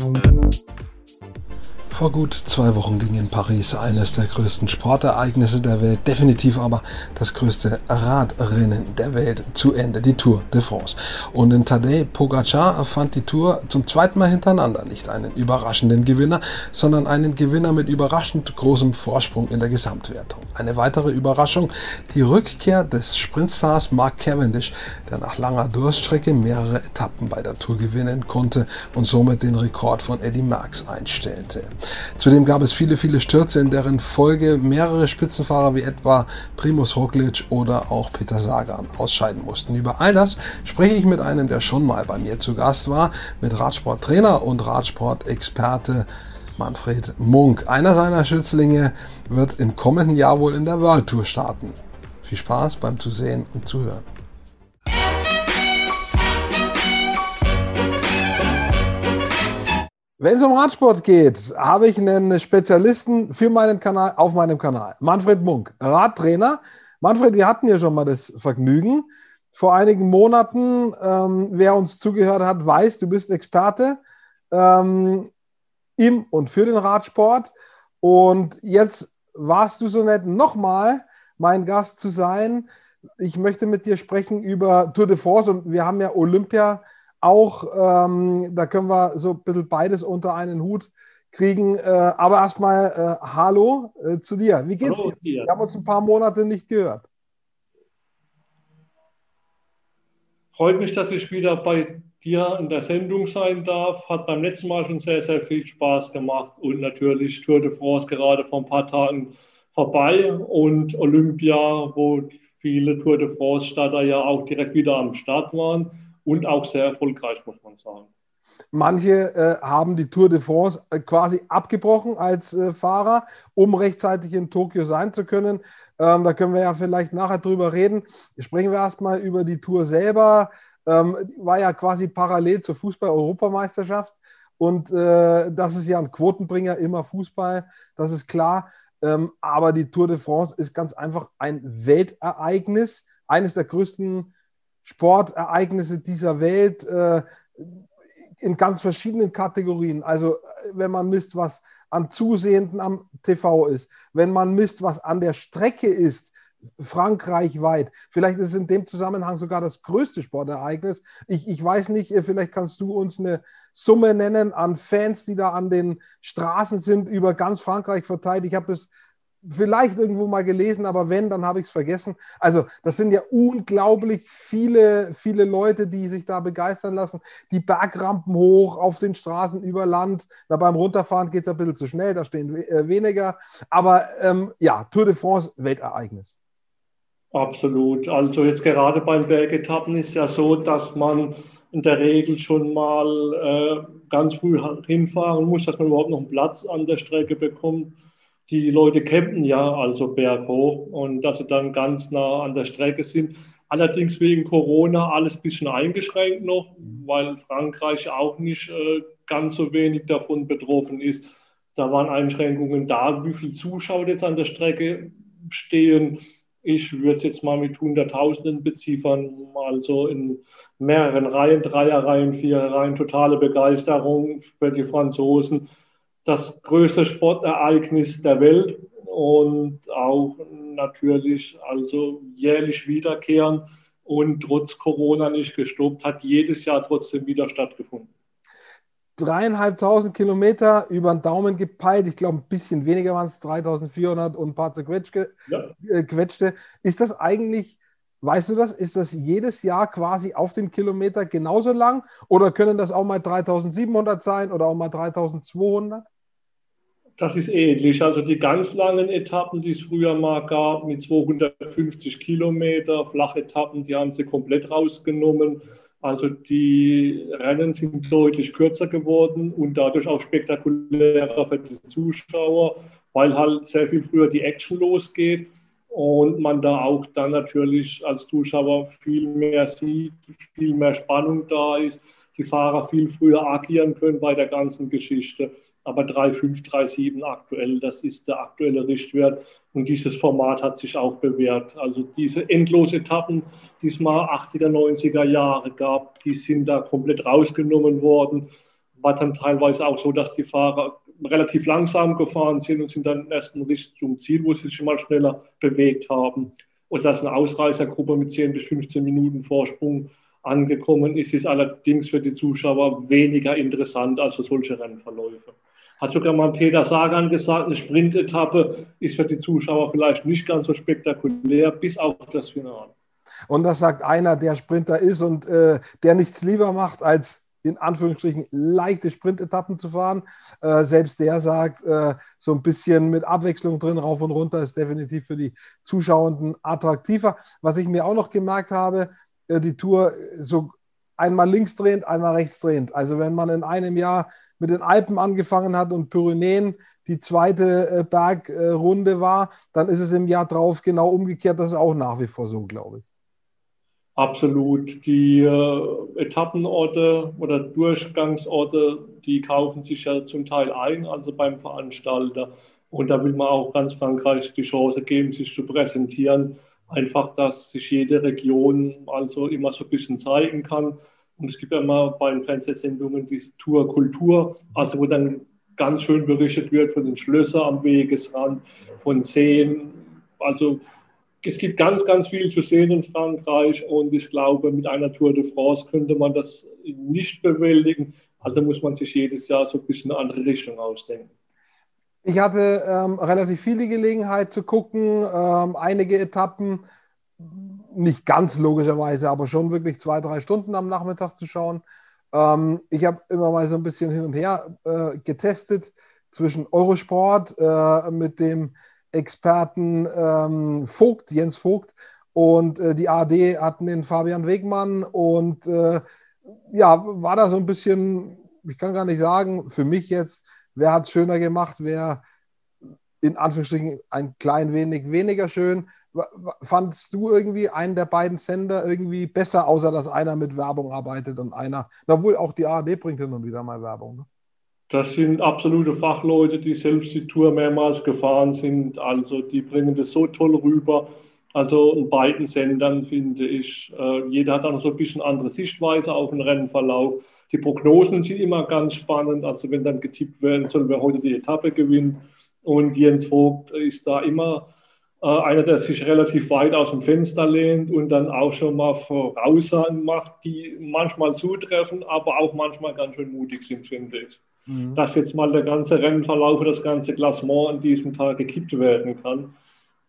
Thank you. Vor gut zwei Wochen ging in Paris eines der größten Sportereignisse der Welt, definitiv aber das größte Radrennen der Welt zu Ende, die Tour de France. Und in Tadej Pogacar fand die Tour zum zweiten Mal hintereinander nicht einen überraschenden Gewinner, sondern einen Gewinner mit überraschend großem Vorsprung in der Gesamtwertung. Eine weitere Überraschung, die Rückkehr des Sprintstars Mark Cavendish, der nach langer Durststrecke mehrere Etappen bei der Tour gewinnen konnte und somit den Rekord von Eddie Merckx einstellte. Zudem gab es viele, viele Stürze, in deren Folge mehrere Spitzenfahrer wie etwa Primus Roglic oder auch Peter Sagan ausscheiden mussten. Über all das spreche ich mit einem, der schon mal bei mir zu Gast war, mit Radsporttrainer und Radsportexperte Manfred Munk. Einer seiner Schützlinge wird im kommenden Jahr wohl in der World Tour starten. Viel Spaß beim Zusehen und Zuhören. Wenn es um Radsport geht, habe ich einen Spezialisten für meinen Kanal, auf meinem Kanal. Manfred Munk, Radtrainer. Manfred, wir hatten ja schon mal das Vergnügen. Vor einigen Monaten, ähm, wer uns zugehört hat, weiß, du bist Experte ähm, im und für den Radsport. Und jetzt warst du so nett, nochmal mein Gast zu sein. Ich möchte mit dir sprechen über Tour de France und wir haben ja Olympia auch, ähm, da können wir so ein bisschen beides unter einen Hut kriegen. Äh, aber erstmal äh, Hallo äh, zu dir. Wie geht's Hallo, dir? Wir haben uns ein paar Monate nicht gehört. Freut mich, dass ich wieder bei dir in der Sendung sein darf. Hat beim letzten Mal schon sehr, sehr viel Spaß gemacht und natürlich Tour de France gerade vor ein paar Tagen vorbei und Olympia, wo viele Tour de France-Starter ja auch direkt wieder am Start waren und auch sehr erfolgreich, muss man sagen. Manche äh, haben die Tour de France äh, quasi abgebrochen als äh, Fahrer, um rechtzeitig in Tokio sein zu können. Ähm, da können wir ja vielleicht nachher drüber reden. Sprechen wir erstmal über die Tour selber. Ähm, war ja quasi parallel zur Fußball-Europameisterschaft. Und äh, das ist ja ein Quotenbringer, immer Fußball, das ist klar. Ähm, aber die Tour de France ist ganz einfach ein Weltereignis, eines der größten Sportereignisse dieser Welt äh, in ganz verschiedenen Kategorien. Also wenn man misst, was an Zusehenden am TV ist, wenn man misst, was an der Strecke ist, Frankreich weit. Vielleicht ist es in dem Zusammenhang sogar das größte Sportereignis. Ich, ich weiß nicht, äh, vielleicht kannst du uns eine Summe nennen an Fans, die da an den Straßen sind, über ganz Frankreich verteilt. Ich habe das vielleicht irgendwo mal gelesen, aber wenn, dann habe ich es vergessen. Also das sind ja unglaublich viele, viele Leute, die sich da begeistern lassen. Die Bergrampen hoch auf den Straßen über Land. Na, beim Runterfahren geht es ein bisschen zu schnell, da stehen äh, weniger. Aber ähm, ja, Tour de France, Weltereignis. Absolut. Also jetzt gerade beim Bergetappen ist ja so, dass man in der Regel schon mal äh, ganz früh hinfahren muss, dass man überhaupt noch einen Platz an der Strecke bekommt die Leute campen ja also berghoch und dass sie dann ganz nah an der Strecke sind. Allerdings wegen Corona alles ein bisschen eingeschränkt noch, weil Frankreich auch nicht äh, ganz so wenig davon betroffen ist. Da waren Einschränkungen da, wie viele Zuschauer jetzt an der Strecke stehen. Ich würde es jetzt mal mit Hunderttausenden beziffern, also in mehreren Reihen, Dreierreihen, Viererreihen, totale Begeisterung für die Franzosen das größte Sportereignis der Welt und auch natürlich also jährlich wiederkehren und trotz Corona nicht gestoppt, hat jedes Jahr trotzdem wieder stattgefunden. Dreieinhalbtausend Kilometer über den Daumen gepeilt. Ich glaube, ein bisschen weniger waren es, 3400 und ein paar zerquetschte. Ja. Äh, Ist das eigentlich, weißt du das, ist das jedes Jahr quasi auf den Kilometer genauso lang? Oder können das auch mal 3700 sein oder auch mal 3200? Das ist ähnlich. Also die ganz langen Etappen, die es früher mal gab, mit 250 Kilometer, Flachetappen, die haben sie komplett rausgenommen. Also die Rennen sind deutlich kürzer geworden und dadurch auch spektakulärer für die Zuschauer, weil halt sehr viel früher die Action losgeht und man da auch dann natürlich als Zuschauer viel mehr sieht, viel mehr Spannung da ist, die Fahrer viel früher agieren können bei der ganzen Geschichte aber 3,5, 3,7 aktuell, das ist der aktuelle Richtwert. Und dieses Format hat sich auch bewährt. Also diese endlose Etappen, die es mal 80er, 90er Jahre gab, die sind da komplett rausgenommen worden, war dann teilweise auch so, dass die Fahrer relativ langsam gefahren sind und sind dann erst Richtung Ziel, wo sie sich schon mal schneller bewegt haben. Und dass eine Ausreißergruppe mit 10 bis 15 Minuten Vorsprung angekommen ist, ist allerdings für die Zuschauer weniger interessant als solche Rennverläufe. Hat sogar mal Peter Sagan gesagt, eine Sprintetappe ist für die Zuschauer vielleicht nicht ganz so spektakulär, bis auf das Finale. Und das sagt einer, der Sprinter ist und äh, der nichts lieber macht, als in Anführungsstrichen leichte Sprintetappen zu fahren. Äh, selbst der sagt, äh, so ein bisschen mit Abwechslung drin, rauf und runter, ist definitiv für die Zuschauenden attraktiver. Was ich mir auch noch gemerkt habe, äh, die Tour so einmal links drehend, einmal rechts drehend. Also wenn man in einem Jahr mit den Alpen angefangen hat und Pyrenäen die zweite äh, Bergrunde war, dann ist es im Jahr drauf genau umgekehrt. Das ist auch nach wie vor so, glaube ich. Absolut. Die äh, Etappenorte oder Durchgangsorte, die kaufen sich ja zum Teil ein, also beim Veranstalter. Und da will man auch ganz Frankreich die Chance geben, sich zu präsentieren. Einfach, dass sich jede Region also immer so ein bisschen zeigen kann. Und es gibt ja immer bei den Fernsehsendungen diese Tour Kultur, also wo dann ganz schön berichtet wird von den Schlössern am Wegesrand, von Seen. Also es gibt ganz, ganz viel zu sehen in Frankreich und ich glaube, mit einer Tour de France könnte man das nicht bewältigen. Also muss man sich jedes Jahr so ein bisschen eine andere Richtung ausdenken. Ich hatte ähm, relativ viele Gelegenheit zu gucken, ähm, einige Etappen, nicht ganz logischerweise, aber schon wirklich zwei, drei Stunden am Nachmittag zu schauen. Ähm, ich habe immer mal so ein bisschen hin und her äh, getestet zwischen Eurosport äh, mit dem Experten ähm, Vogt, Jens Vogt, und äh, die AD hatten den Fabian Wegmann und äh, ja, war da so ein bisschen, ich kann gar nicht sagen, für mich jetzt, wer hat es schöner gemacht, wer in Anführungsstrichen ein klein wenig weniger schön. Fandest du irgendwie einen der beiden Sender irgendwie besser, außer dass einer mit Werbung arbeitet und einer, obwohl auch die ARD bringt hin und wieder mal Werbung. Ne? Das sind absolute Fachleute, die selbst die Tour mehrmals gefahren sind. Also die bringen das so toll rüber. Also in beiden Sendern finde ich, äh, jeder hat auch so ein bisschen andere Sichtweise auf den Rennverlauf. Die Prognosen sind immer ganz spannend. Also wenn dann getippt werden soll, wer heute die Etappe gewinnt. Und Jens Vogt ist da immer äh, einer, der sich relativ weit aus dem Fenster lehnt und dann auch schon mal Voraussagen macht, die manchmal zutreffen, aber auch manchmal ganz schön mutig sind, finde ich mhm. dass jetzt mal der ganze Rennverlauf, das ganze Klassement an diesem Tag gekippt werden kann.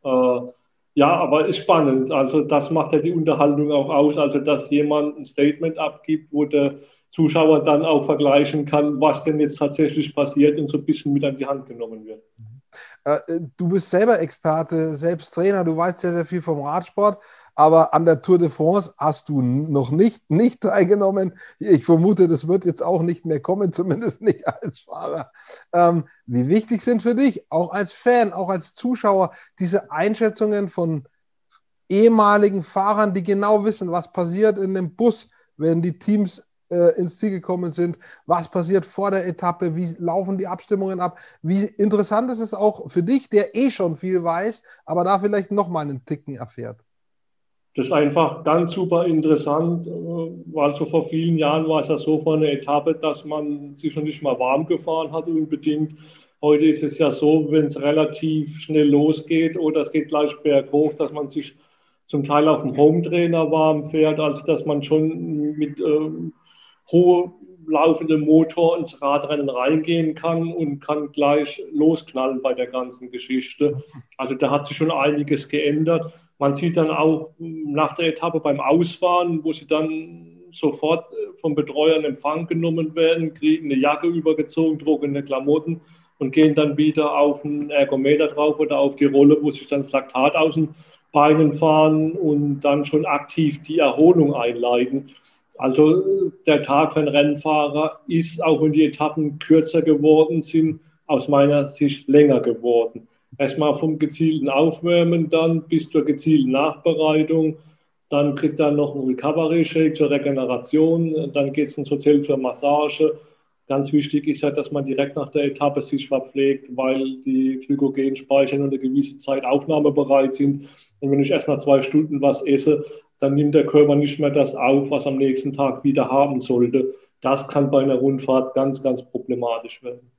Äh, ja, aber ist spannend. Also das macht ja die Unterhaltung auch aus. Also dass jemand ein Statement abgibt, wo der Zuschauer dann auch vergleichen kann, was denn jetzt tatsächlich passiert und so ein bisschen mit an die Hand genommen wird. Äh, du bist selber Experte, selbst Trainer, du weißt sehr, sehr viel vom Radsport aber an der Tour de France hast du noch nicht, nicht teilgenommen. Ich vermute, das wird jetzt auch nicht mehr kommen, zumindest nicht als Fahrer. Ähm, wie wichtig sind für dich, auch als Fan, auch als Zuschauer, diese Einschätzungen von ehemaligen Fahrern, die genau wissen, was passiert in dem Bus, wenn die Teams äh, ins Ziel gekommen sind, was passiert vor der Etappe, wie laufen die Abstimmungen ab. Wie interessant ist es auch für dich, der eh schon viel weiß, aber da vielleicht nochmal einen Ticken erfährt. Das ist einfach ganz super interessant, weil so vor vielen Jahren war es ja so vor einer Etappe, dass man sich schon nicht mal warm gefahren hat unbedingt. Heute ist es ja so, wenn es relativ schnell losgeht oder es geht gleich berghoch, dass man sich zum Teil auf dem Home-Trainer warm fährt, also dass man schon mit äh, hohe laufendem Motor ins Radrennen reingehen kann und kann gleich losknallen bei der ganzen Geschichte. Also da hat sich schon einiges geändert. Man sieht dann auch nach der Etappe beim Ausfahren, wo sie dann sofort äh, vom Betreuer in Empfang genommen werden, kriegen eine Jacke übergezogen, trockene Klamotten und gehen dann wieder auf den Ergometer drauf oder auf die Rolle, wo sich dann das Laktat aus den Beinen fahren und dann schon aktiv die Erholung einleiten. Also der Tag für einen Rennfahrer ist, auch wenn die Etappen kürzer geworden sind, aus meiner Sicht länger geworden erstmal vom gezielten Aufwärmen dann bis zur gezielten Nachbereitung. Dann kriegt er noch einen Recovery-Shake zur Regeneration. Dann geht es ins Hotel zur Massage. Ganz wichtig ist ja, dass man direkt nach der Etappe sich verpflegt, weil die Glykogenspeicher nur eine gewisse Zeit aufnahmebereit sind. Und wenn ich erst nach zwei Stunden was esse, dann nimmt der Körper nicht mehr das auf, was am nächsten Tag wieder haben sollte. das kann bei einer Rundfahrt ganz, ganz problematisch werden.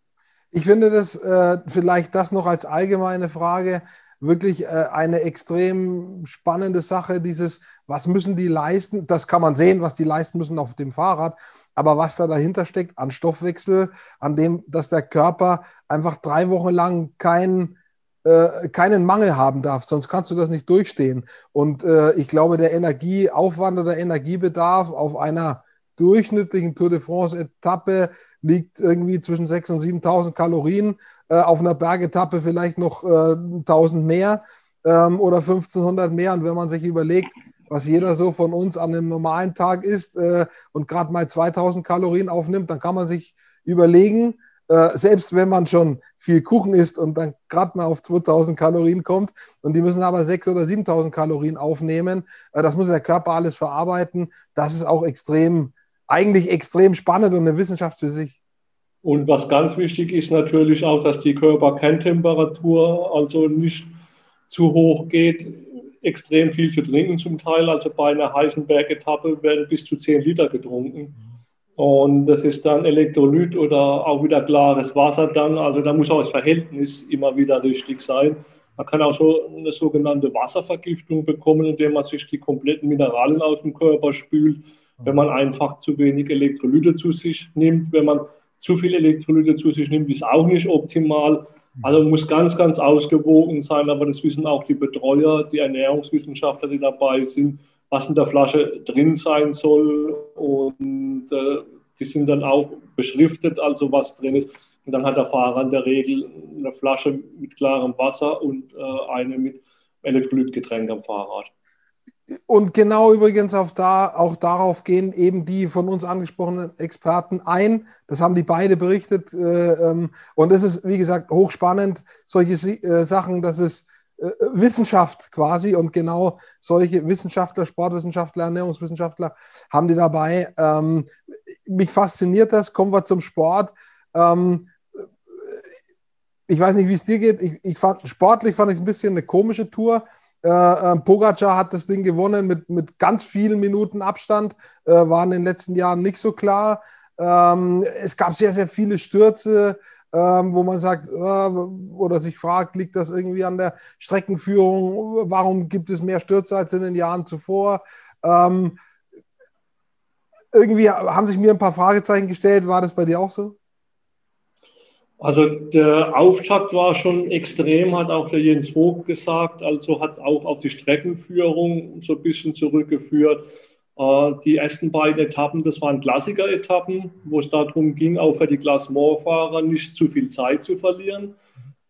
Ich finde das äh, vielleicht das noch als allgemeine Frage wirklich äh, eine extrem spannende Sache, dieses, was müssen die leisten? Das kann man sehen, was die leisten müssen auf dem Fahrrad, aber was da dahinter steckt an Stoffwechsel, an dem, dass der Körper einfach drei Wochen lang kein, äh, keinen Mangel haben darf, sonst kannst du das nicht durchstehen. Und äh, ich glaube, der Energieaufwand oder Energiebedarf auf einer durchschnittlichen Tour de France-Etappe liegt irgendwie zwischen 6.000 und 7.000 Kalorien. Äh, auf einer Bergetappe vielleicht noch äh, 1.000 mehr ähm, oder 1.500 mehr. Und wenn man sich überlegt, was jeder so von uns an einem normalen Tag isst äh, und gerade mal 2.000 Kalorien aufnimmt, dann kann man sich überlegen, äh, selbst wenn man schon viel Kuchen isst und dann gerade mal auf 2000 Kalorien kommt und die müssen aber 6.000 oder 7000 Kalorien aufnehmen, äh, das muss der Körper alles verarbeiten. Das ist auch extrem eigentlich extrem spannend und eine Wissenschaft für sich. Und was ganz wichtig ist natürlich auch, dass die Körperkerntemperatur also nicht zu hoch geht, extrem viel zu trinken zum Teil. Also bei einer heißen Bergetappe werden bis zu 10 Liter getrunken. Und das ist dann Elektrolyt oder auch wieder klares Wasser dann. Also da muss auch das Verhältnis immer wieder richtig sein. Man kann auch so eine sogenannte Wasservergiftung bekommen, indem man sich die kompletten Mineralien aus dem Körper spült wenn man einfach zu wenig Elektrolyte zu sich nimmt. Wenn man zu viel Elektrolyte zu sich nimmt, ist auch nicht optimal. Also muss ganz, ganz ausgewogen sein, aber das wissen auch die Betreuer, die Ernährungswissenschaftler, die dabei sind, was in der Flasche drin sein soll. Und äh, die sind dann auch beschriftet, also was drin ist. Und dann hat der Fahrer in der Regel eine Flasche mit klarem Wasser und äh, eine mit Elektrolytgetränk am Fahrrad. Und genau übrigens auf da, auch darauf gehen eben die von uns angesprochenen Experten ein. Das haben die beide berichtet. Äh, ähm, und es ist, wie gesagt, hochspannend, solche äh, Sachen, das ist äh, Wissenschaft quasi. Und genau solche Wissenschaftler, Sportwissenschaftler, Ernährungswissenschaftler haben die dabei. Ähm, mich fasziniert das. Kommen wir zum Sport. Ähm, ich weiß nicht, wie es dir geht. Ich, ich fand, sportlich fand ich es ein bisschen eine komische Tour äh, äh, Pogacar hat das Ding gewonnen mit, mit ganz vielen Minuten Abstand, äh, war in den letzten Jahren nicht so klar. Ähm, es gab sehr, sehr viele Stürze, ähm, wo man sagt äh, oder sich fragt, liegt das irgendwie an der Streckenführung? Warum gibt es mehr Stürze als in den Jahren zuvor? Ähm, irgendwie haben sich mir ein paar Fragezeichen gestellt. War das bei dir auch so? Also der Auftakt war schon extrem, hat auch der Jens Vogt gesagt. Also hat es auch auf die Streckenführung so ein bisschen zurückgeführt. Äh, die ersten beiden Etappen, das waren Klassiker-Etappen, wo es darum ging, auch für die Klassementfahrer nicht zu viel Zeit zu verlieren.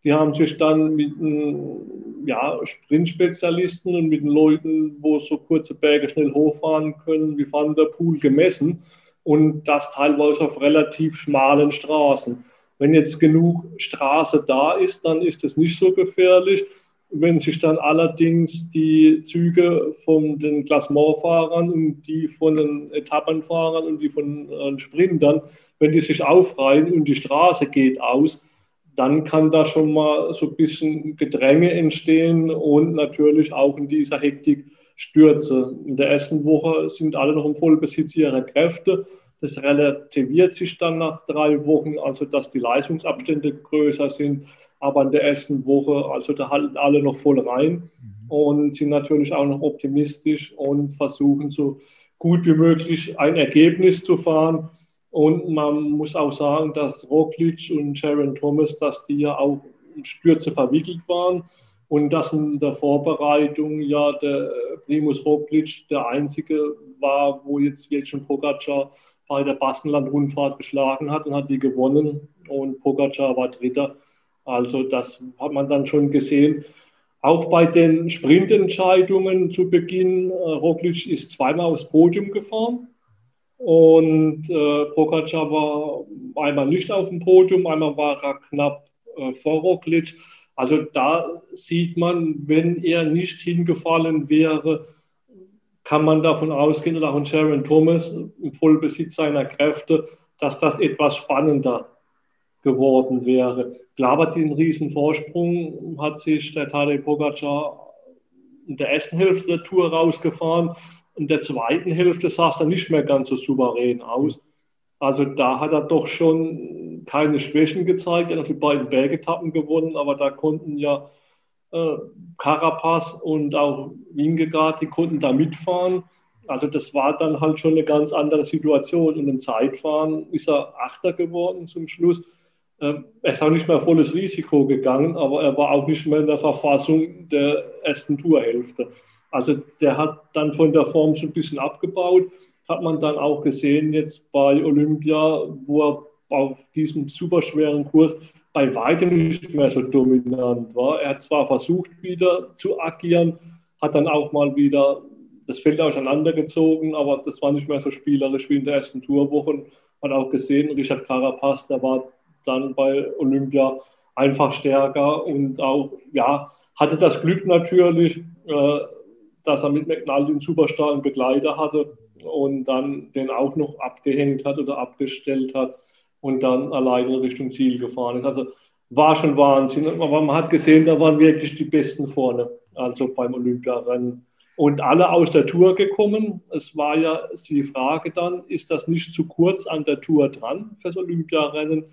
Die haben sich dann mit den ja, Sprintspezialisten und mit den Leuten, wo so kurze Berge schnell hochfahren können, wie Van der Poel gemessen und das teilweise auf relativ schmalen Straßen. Wenn jetzt genug Straße da ist, dann ist es nicht so gefährlich. Wenn sich dann allerdings die Züge von den Klassementfahrern und die von den Etappenfahrern und die von den Sprintern, wenn die sich aufreihen und die Straße geht aus, dann kann da schon mal so ein bisschen Gedränge entstehen und natürlich auch in dieser Hektik Stürze. In der ersten Woche sind alle noch im Vollbesitz ihrer Kräfte das relativiert sich dann nach drei Wochen, also dass die Leistungsabstände größer sind. Aber in der ersten Woche, also da halten alle noch voll rein mhm. und sind natürlich auch noch optimistisch und versuchen so gut wie möglich ein Ergebnis zu fahren. Und man muss auch sagen, dass Roglic und Sharon Thomas, dass die ja auch in Stürze verwickelt waren und dass in der Vorbereitung ja der Primus Roglic der einzige war, wo jetzt Jelcin Pogacar bei der Baskenland-Rundfahrt geschlagen hat und hat die gewonnen. Und Pogacar war Dritter. Also das hat man dann schon gesehen. Auch bei den Sprintentscheidungen zu Beginn, äh, Roglic ist zweimal aufs Podium gefahren und äh, Pogacar war einmal nicht auf dem Podium, einmal war er knapp äh, vor Roglic. Also da sieht man, wenn er nicht hingefallen wäre, kann man davon ausgehen, und auch in Sharon Thomas im Vollbesitz seiner Kräfte, dass das etwas spannender geworden wäre. Klar, aber diesen riesen Vorsprung hat sich der Tadej Pogacar in der ersten Hälfte der Tour rausgefahren. In der zweiten Hälfte sah es dann nicht mehr ganz so souverän aus. Also da hat er doch schon keine Schwächen gezeigt. Er hat die beiden Bergetappen gewonnen, aber da konnten ja äh, Carapaz und auch Wingegaard, die konnten da mitfahren. Also das war dann halt schon eine ganz andere Situation. Und im Zeitfahren ist er Achter geworden zum Schluss. Ähm, er ist auch nicht mehr volles Risiko gegangen, aber er war auch nicht mehr in der Verfassung der ersten Tourhälfte. Also der hat dann von der Form schon ein bisschen abgebaut. Hat man dann auch gesehen jetzt bei Olympia, wo er auf diesem superschweren Kurs bei weitem nicht mehr so dominant war. Er hat zwar versucht, wieder zu agieren, hat dann auch mal wieder das Feld auseinandergezogen, aber das war nicht mehr so spielerisch wie in der ersten Tourwoche. Man hat auch gesehen, Richard Carapaz, der war dann bei Olympia einfach stärker und auch, ja, hatte das Glück natürlich, äh, dass er mit McNally einen super starken Begleiter hatte und dann den auch noch abgehängt hat oder abgestellt hat und dann alleine Richtung Ziel gefahren ist. Also war schon Wahnsinn. Aber man hat gesehen, da waren wirklich die Besten vorne, also beim Olympiarennen. Und alle aus der Tour gekommen. Es war ja die Frage dann, ist das nicht zu kurz an der Tour dran fürs Olympiarennen?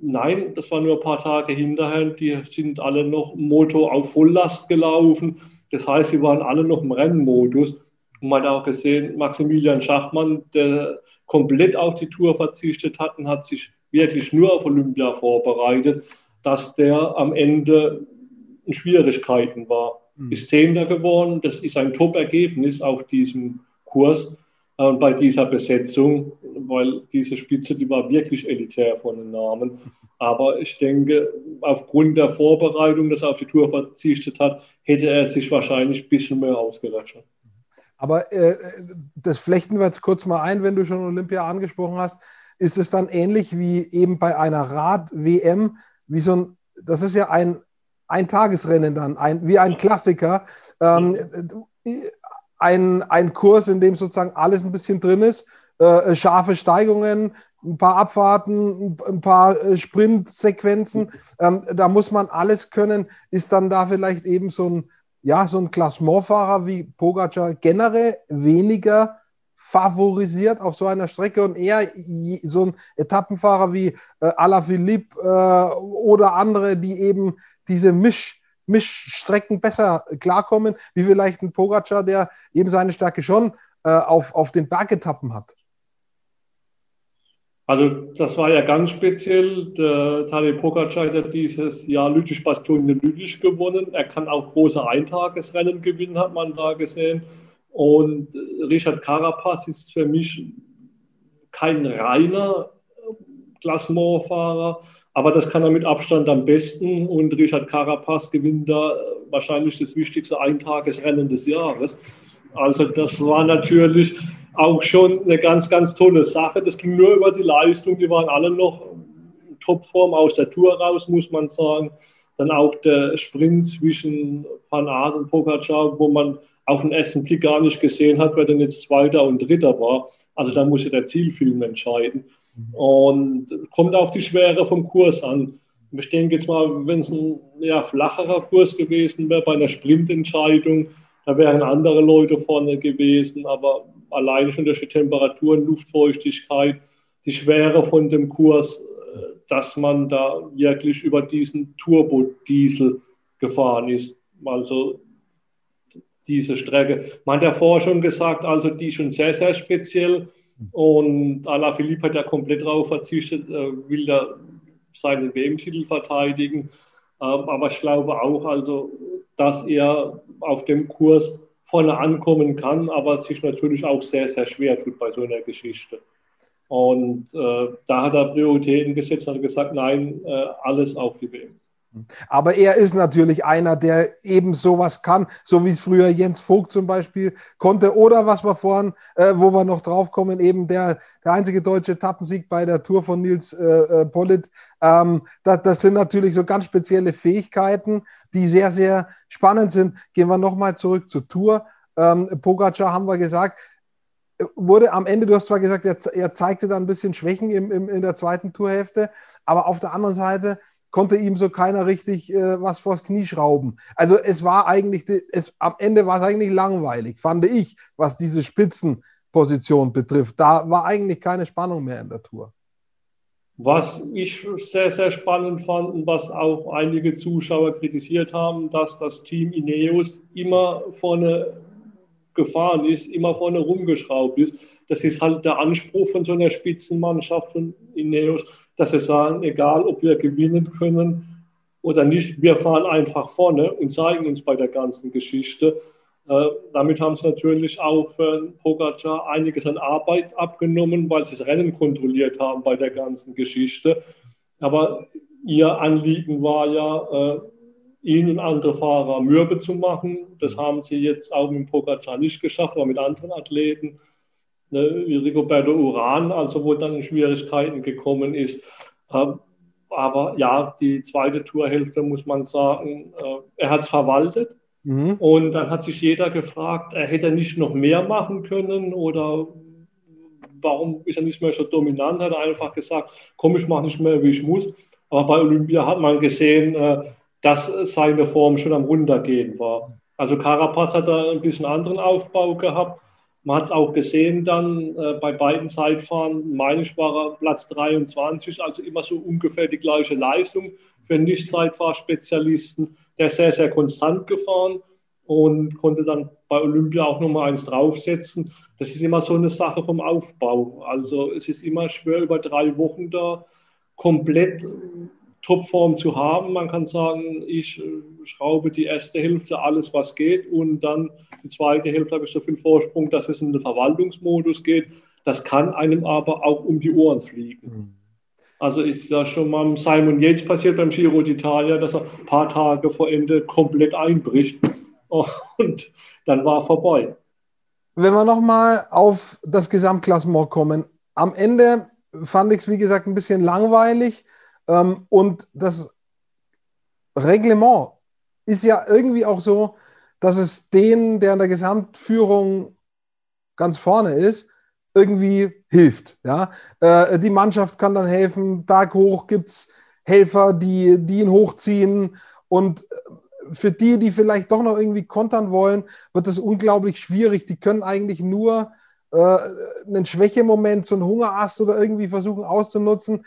Nein, das war nur ein paar Tage hinterher. Die sind alle noch Motor auf Volllast gelaufen. Das heißt, sie waren alle noch im Rennmodus. Und man hat auch gesehen, Maximilian Schachmann, der komplett auf die Tour verzichtet hat und hat sich wirklich nur auf Olympia vorbereitet, dass der am Ende in Schwierigkeiten war. Mhm. Ist Zehnter geworden, das ist ein Top-Ergebnis auf diesem Kurs und äh, bei dieser Besetzung, weil diese Spitze, die war wirklich elitär von den Namen. Aber ich denke, aufgrund der Vorbereitung, dass er auf die Tour verzichtet hat, hätte er sich wahrscheinlich ein bisschen mehr ausgerechnet. Aber äh, das flechten wir jetzt kurz mal ein, wenn du schon Olympia angesprochen hast. Ist es dann ähnlich wie eben bei einer Rad-WM, wie so ein, das ist ja ein Tagesrennen dann, ein, wie ein Klassiker. Ähm, ein, ein Kurs, in dem sozusagen alles ein bisschen drin ist, äh, scharfe Steigungen, ein paar Abfahrten, ein paar äh, Sprintsequenzen. Ähm, da muss man alles können. Ist dann da vielleicht eben so ein ja, so ein Klassementfahrer wie Pogacar generell weniger favorisiert auf so einer Strecke und eher so ein Etappenfahrer wie äh, Alaphilippe äh, oder andere, die eben diese Misch, Mischstrecken besser klarkommen, wie vielleicht ein Pogacar, der eben seine Stärke schon äh, auf, auf den Bergetappen hat. Also das war ja ganz speziell. Der Tadej Pogacar hat dieses Jahr Lüttich-Bastogne Lüttich gewonnen. Er kann auch große Eintagesrennen gewinnen, hat man da gesehen. Und Richard Carapaz ist für mich kein reiner Klassementfahrer, aber das kann er mit Abstand am besten. Und Richard Carapaz gewinnt da wahrscheinlich das wichtigste Eintagesrennen des Jahres. Also das war natürlich auch schon eine ganz, ganz tolle Sache. Das ging nur über die Leistung. Die waren alle noch in Topform aus der Tour raus, muss man sagen. Dann auch der Sprint zwischen Van Aert und Pogacar, wo man auf den ersten Blick gar nicht gesehen hat, wer denn jetzt Zweiter und Dritter war. Also da muss ja der Zielfilm entscheiden. Und kommt auf die Schwere vom Kurs an. Ich denke jetzt mal, wenn es ein ja, flacherer Kurs gewesen wäre bei einer Sprintentscheidung, da wären andere Leute vorne gewesen. Aber alleine schon durch die Temperaturen, Luftfeuchtigkeit, die Schwere von dem Kurs, äh, dass man da wirklich über diesen Turbo-Diesel gefahren ist. Also diese Strecke. Man hat ja vorher schon gesagt, also die ist schon sehr, sehr speziell. Und Alaphilippe hat ja komplett darauf verzichtet, äh, will da seinen WM-Titel verteidigen. Ähm, aber ich glaube auch, also, dass er auf dem Kurs vorne ankommen kann, aber sich natürlich auch sehr, sehr schwer tut bei so einer Geschichte. Und äh, da hat er Prioritäten gesetzt und hat gesagt, nein, äh, alles auf die WM. Aber er ist natürlich einer, der eben sowas kann, so wie es früher Jens Vogt zum Beispiel konnte. Oder was wir vorhin, äh, wo wir noch drauf kommen, eben der, der einzige deutsche Etappensieg bei der Tour von Nils äh, äh Pollitt. Ähm, das, das, sind natürlich so ganz spezielle Fähigkeiten, die sehr, sehr spannend sind. Gehen wir nochmal zurück zur Tour. Ähm, Pogacar haben wir gesagt, wurde am Ende, du hast zwar gesagt, er, er zeigte da ein bisschen Schwächen im, im, in der zweiten Tourhälfte, aber auf der anderen Seite konnte ihm so keiner richtig äh, was vors Knie schrauben. Also es war eigentlich, es, am Ende war es eigentlich langweilig, fand ich, was diese Spitzen Position betrifft. Da war eigentlich keine Spannung mehr in der Tour. Was ich sehr, sehr spannend fand und was auch einige Zuschauer kritisiert haben, dass das Team Ineos immer vorne gefahren ist, immer vorne rumgeschraubt ist. Das ist halt der Anspruch von so einer Spitzenmannschaft von Ineos, dass sie sagen, egal ob wir gewinnen können oder nicht, wir fahren einfach vorne und zeigen uns bei der ganzen Geschichte. Äh, damit haben sie natürlich auch für Pogacar einiges an Arbeit abgenommen, weil sie das Rennen kontrolliert haben bei der ganzen Geschichte. Aber ihr Anliegen war ja, äh, ihn und andere Fahrer mürbe zu machen. Das haben sie jetzt auch mit Pogacar nicht geschafft, aber mit anderen Athleten, ne, wie Rigoberto Uran, also wo dann Schwierigkeiten gekommen ist. Äh, aber ja, die zweite Tourhälfte muss man sagen, er hat es verwaltet Mhm. Und dann hat sich jeder gefragt, er hätte nicht noch mehr machen können oder warum ist er nicht mehr so dominant? Hat er einfach gesagt, komm, ich mache nicht mehr, wie ich muss. Aber bei Olympia hat man gesehen, äh, dass seine Form schon am Runtergehen war. Also Carapaz hat da ein bisschen anderen Aufbau gehabt. Man hat es auch gesehen dann äh, bei beiden Zeitfahren, meine ich, war Platz 23, also immer so ungefähr die gleiche Leistung für Nicht-Zeitfahrspezialisten der ist sehr, sehr konstant gefahren und konnte dann bei Olympia auch nochmal eins draufsetzen. Das ist immer so eine Sache vom Aufbau. Also es ist immer schwer, über drei Wochen da komplett Topform zu haben. Man kann sagen, ich schraube die erste Hälfte alles, was geht und dann die zweite Hälfte habe ich so viel Vorsprung, dass es in den Verwaltungsmodus geht. Das kann einem aber auch um die Ohren fliegen. Mhm. Also ist ja schon mal Simon Yates passiert beim Giro d'Italia, dass er ein paar Tage vor Ende komplett einbricht und dann war vorbei. Wenn wir nochmal auf das Gesamtklassement kommen, am Ende fand ich es, wie gesagt, ein bisschen langweilig ähm, und das Reglement ist ja irgendwie auch so, dass es den, der in der Gesamtführung ganz vorne ist, irgendwie hilft. Ja? Äh, die Mannschaft kann dann helfen, berghoch gibt es Helfer, die, die ihn hochziehen und äh, für die, die vielleicht doch noch irgendwie kontern wollen, wird es unglaublich schwierig. Die können eigentlich nur einen Schwächemoment, so einen Hungerast oder irgendwie versuchen auszunutzen.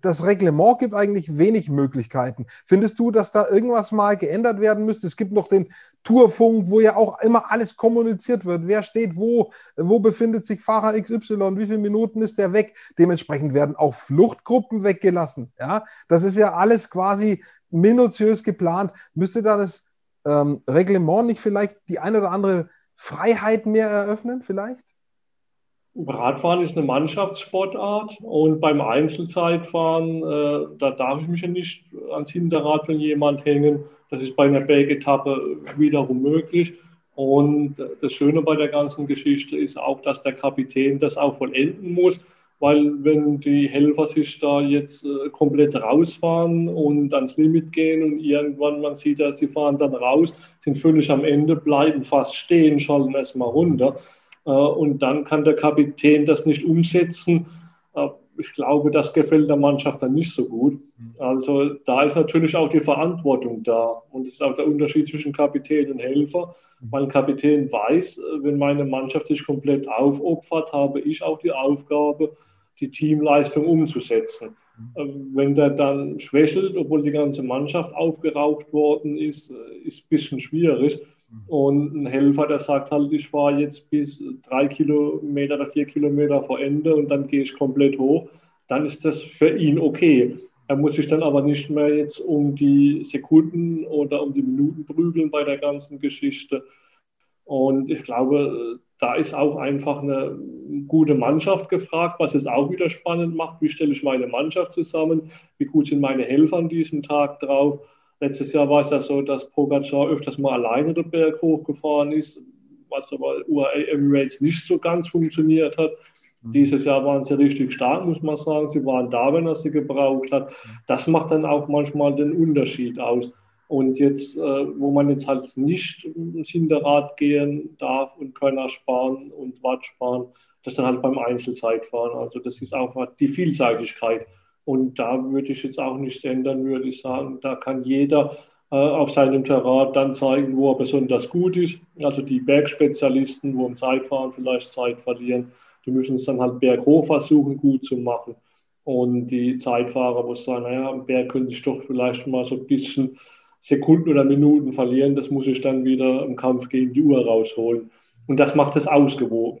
Das Reglement gibt eigentlich wenig Möglichkeiten. Findest du, dass da irgendwas mal geändert werden müsste? Es gibt noch den Tourfunk, wo ja auch immer alles kommuniziert wird. Wer steht wo? Wo befindet sich Fahrer XY? Wie viele Minuten ist der weg? Dementsprechend werden auch Fluchtgruppen weggelassen. Ja, das ist ja alles quasi minutiös geplant. Müsste da das ähm, Reglement nicht vielleicht die eine oder andere Freiheit mehr eröffnen, vielleicht? Radfahren ist eine Mannschaftssportart und beim Einzelzeitfahren, äh, da darf ich mich ja nicht ans Hinterrad von jemand hängen. Das ist bei einer Bergetappe wiederum möglich. Und das Schöne bei der ganzen Geschichte ist auch, dass der Kapitän das auch vollenden muss, weil wenn die Helfer sich da jetzt äh, komplett rausfahren und ans Limit gehen und irgendwann man sieht, dass sie fahren dann raus, sind völlig am Ende, bleiben fast stehen, schalten erstmal runter äh, und dann kann der Kapitän das nicht umsetzen. Äh, ich glaube, das gefällt der Mannschaft dann nicht so gut. Mhm. Also da ist natürlich auch die Verantwortung da. Und es ist auch der Unterschied zwischen Kapitän und Helfer. Mhm. Weil ein Kapitän weiß, äh, wenn meine Mannschaft sich komplett aufopfert, habe ich auch die Aufgabe, die Teamleistung umzusetzen. Mhm. Wenn der dann schwächelt, obwohl die ganze Mannschaft aufgeraucht worden ist, ist ein bisschen schwierig. Und ein Helfer, der sagt halt, ich war jetzt bis drei Kilometer oder vier Kilometer vor Ende und dann gehe ich komplett hoch, dann ist das für ihn okay. Er muss sich dann aber nicht mehr jetzt um die Sekunden oder um die Minuten prügeln bei der ganzen Geschichte. Und ich glaube, da ist auch einfach eine gute Mannschaft gefragt, was es auch wieder spannend macht. Wie stelle ich meine Mannschaft zusammen? Wie gut sind meine Helfer an diesem Tag drauf? Letztes Jahr war es ja so, dass Pogacar öfters mal alleine den Berg hochgefahren ist, was aber UAE Emirates nicht so ganz funktioniert hat. Mhm. Dieses Jahr waren sie richtig stark, muss man sagen. Sie waren da, wenn er sie gebraucht hat. Das macht dann auch manchmal den Unterschied aus. Und jetzt, äh, wo man jetzt halt nicht ins Hinterrad gehen darf und Körner sparen und Watt sparen, das dann halt beim Einzelzeitfahren. Also das ist auch die Vielseitigkeit. Und da würde ich jetzt auch nicht ändern, würde ich sagen, da kann jeder äh, auf seinem Terrain dann zeigen, wo er besonders gut ist. Also die Bergspezialisten, wo im Zeitfahren vielleicht Zeit verlieren, die müssen es dann halt berghoch versuchen, gut zu machen. Und die Zeitfahrer, wo sagen, naja, am Berg könnte ich doch vielleicht mal so ein bisschen Sekunden oder Minuten verlieren, das muss ich dann wieder im Kampf gegen die Uhr rausholen. Und das macht es ausgewogen.